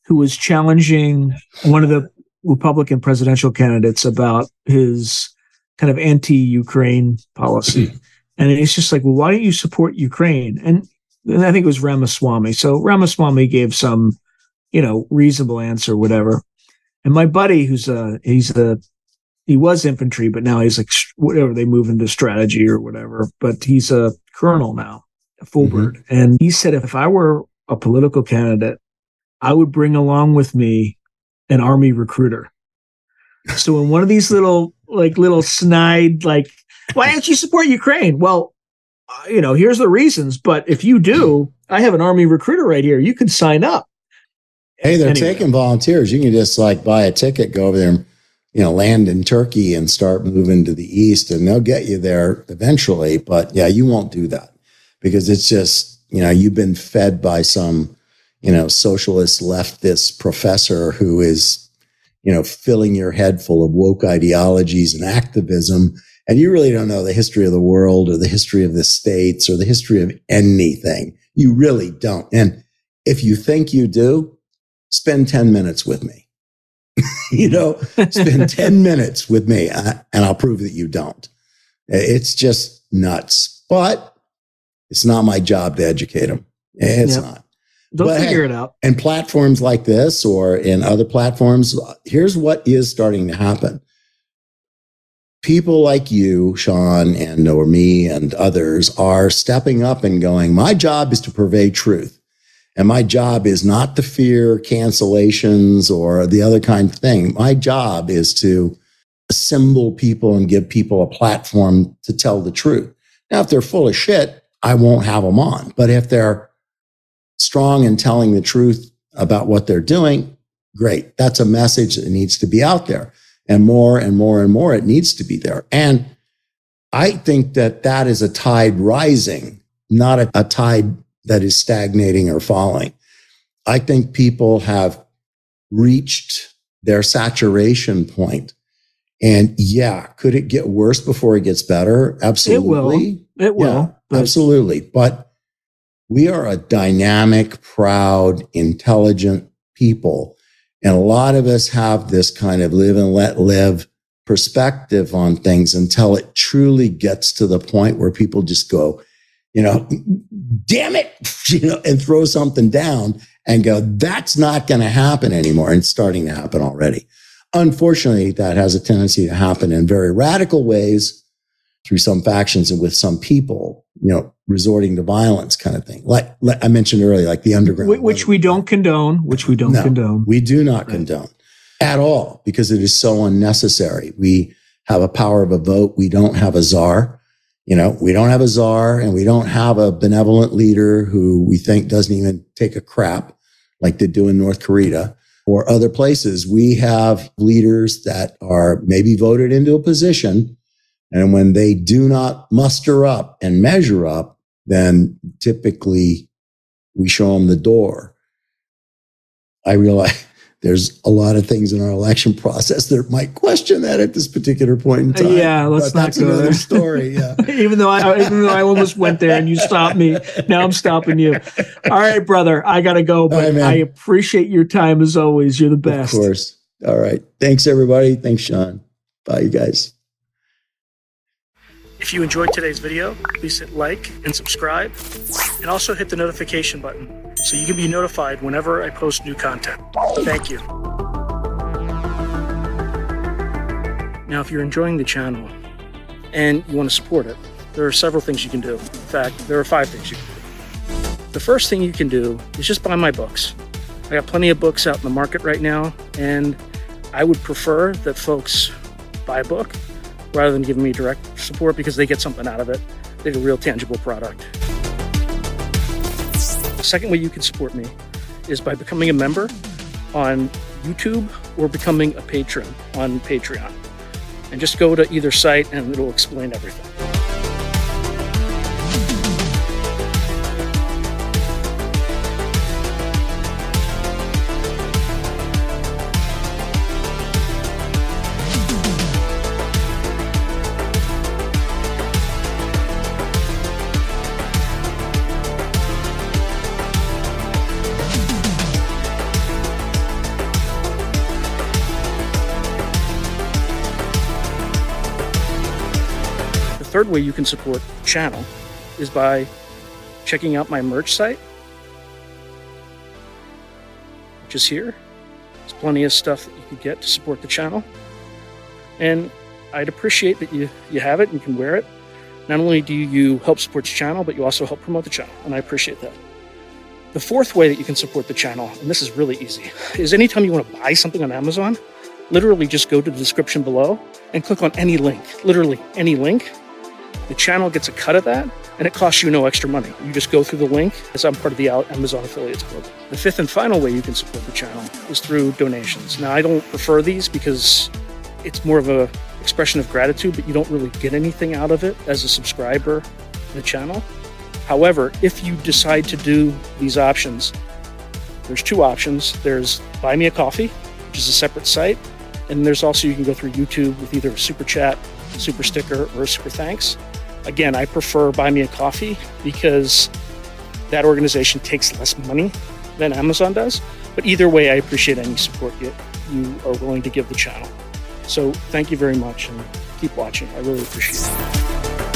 who was challenging one of the Republican presidential candidates about his kind of anti-Ukraine policy. And it's just like, well, why don't you support Ukraine? And I think it was Ramaswamy. So Ramaswamy gave some, you know, reasonable answer, whatever. And my buddy, who's a, he's a, he was infantry, but now he's like, whatever, they move into strategy or whatever, but he's a colonel now, a full mm-hmm. bird. And he said, if I were a political candidate, I would bring along with me an army recruiter. So in one of these little, like little snide, like, why don't you support Ukraine? Well, uh, you know, here's the reasons. But if you do, I have an army recruiter right here. You can sign up. Hey, they're anyway. taking volunteers. You can just like buy a ticket, go over there, and, you know, land in Turkey and start moving to the east, and they'll get you there eventually. But yeah, you won't do that because it's just, you know, you've been fed by some, you know, socialist leftist professor who is, you know, filling your head full of woke ideologies and activism and you really don't know the history of the world or the history of the states or the history of anything. You really don't. And if you think you do, spend 10 minutes with me. you know, spend 10 minutes with me uh, and I'll prove that you don't. It's just nuts. But it's not my job to educate them. It's yep. not. They'll but figure hey, it out. And platforms like this or in other platforms, here's what is starting to happen people like you, Sean, and or me and others are stepping up and going, my job is to purvey truth. And my job is not to fear cancellations or the other kind of thing. My job is to assemble people and give people a platform to tell the truth. Now, if they're full of shit, I won't have them on. But if they're strong in telling the truth about what they're doing, great. That's a message that needs to be out there and more and more and more it needs to be there. And I think that that is a tide rising, not a, a tide that is stagnating or falling. I think people have reached their saturation point. And yeah, could it get worse before it gets better? Absolutely. It will. It will. But- absolutely. But we are a dynamic, proud, intelligent people and a lot of us have this kind of live and let live perspective on things until it truly gets to the point where people just go, you know, damn it, you know, and throw something down and go, that's not going to happen anymore. And it's starting to happen already. Unfortunately, that has a tendency to happen in very radical ways through some factions and with some people, you know, resorting to violence kind of thing. Like, like I mentioned earlier, like the underground. Which we don't condone, which we don't No. condone. We do not Right. condone at all because it is so unnecessary. We have a power of a vote. We don't have a czar. You know, we don't have a czar and we don't have a benevolent leader who we think doesn't even take a crap like they do in North Korea or other places. We have leaders that are maybe voted into a position. And when they do not muster up and measure up, then typically we show them the door. I realize there's a lot of things in our election process that might question that at this particular point in uh, time. Yeah, let's but not that's go another there. story. Yeah. even though I even though I almost went there and you stopped me, now I'm stopping you. All right, brother, I gotta go, but right. I appreciate your time as always. You're the best. Of course. All right. Thanks, everybody. Thanks, Sean. Bye, you guys. If you enjoyed today's video, please hit like and subscribe, and also hit the notification button so you can be notified whenever I post new content. Thank you. Now, if you're enjoying the channel and you want to support it, there are several things you can do. In fact, there are five things you can do. The first thing you can do is just buy my books. I got plenty of books out in the market right now, and I would prefer that folks buy a book rather than giving me direct support because they get something out of it. They get a real tangible product. The second way you can support me is by becoming a member on YouTube or becoming a patron on Patreon. And just go to either site and it'll explain everything. Third way you can support the channel is by checking out my merch site, which is here. There's plenty of stuff that you can get to support the channel. And I'd appreciate that you, you have it and can wear it. Not only do you help support the channel, but you also help promote the channel, and I appreciate that. The fourth way that you can support the channel, and this is really easy, is anytime you want to buy something on Amazon, literally just go to the description below and click on any link, literally any link. The channel gets a cut of that, and it costs you no extra money. You just go through the link as I'm part of the Amazon Affiliates Club. The fifth and final way you can support the channel is through donations. Now, I don't prefer these because it's more of a expression of gratitude, but you don't really get anything out of it as a subscriber to the channel. However, if you decide to do these options, there's two options. There's Buy Me a Coffee, which is a separate site, and there's also you can go through YouTube with either a super chat, super sticker, or super thanks. Again, I prefer Buy Me a Coffee because that organization takes less money than Amazon does. But either way, I appreciate any support you, you are willing to give the channel. So thank you very much and keep watching. I really appreciate it.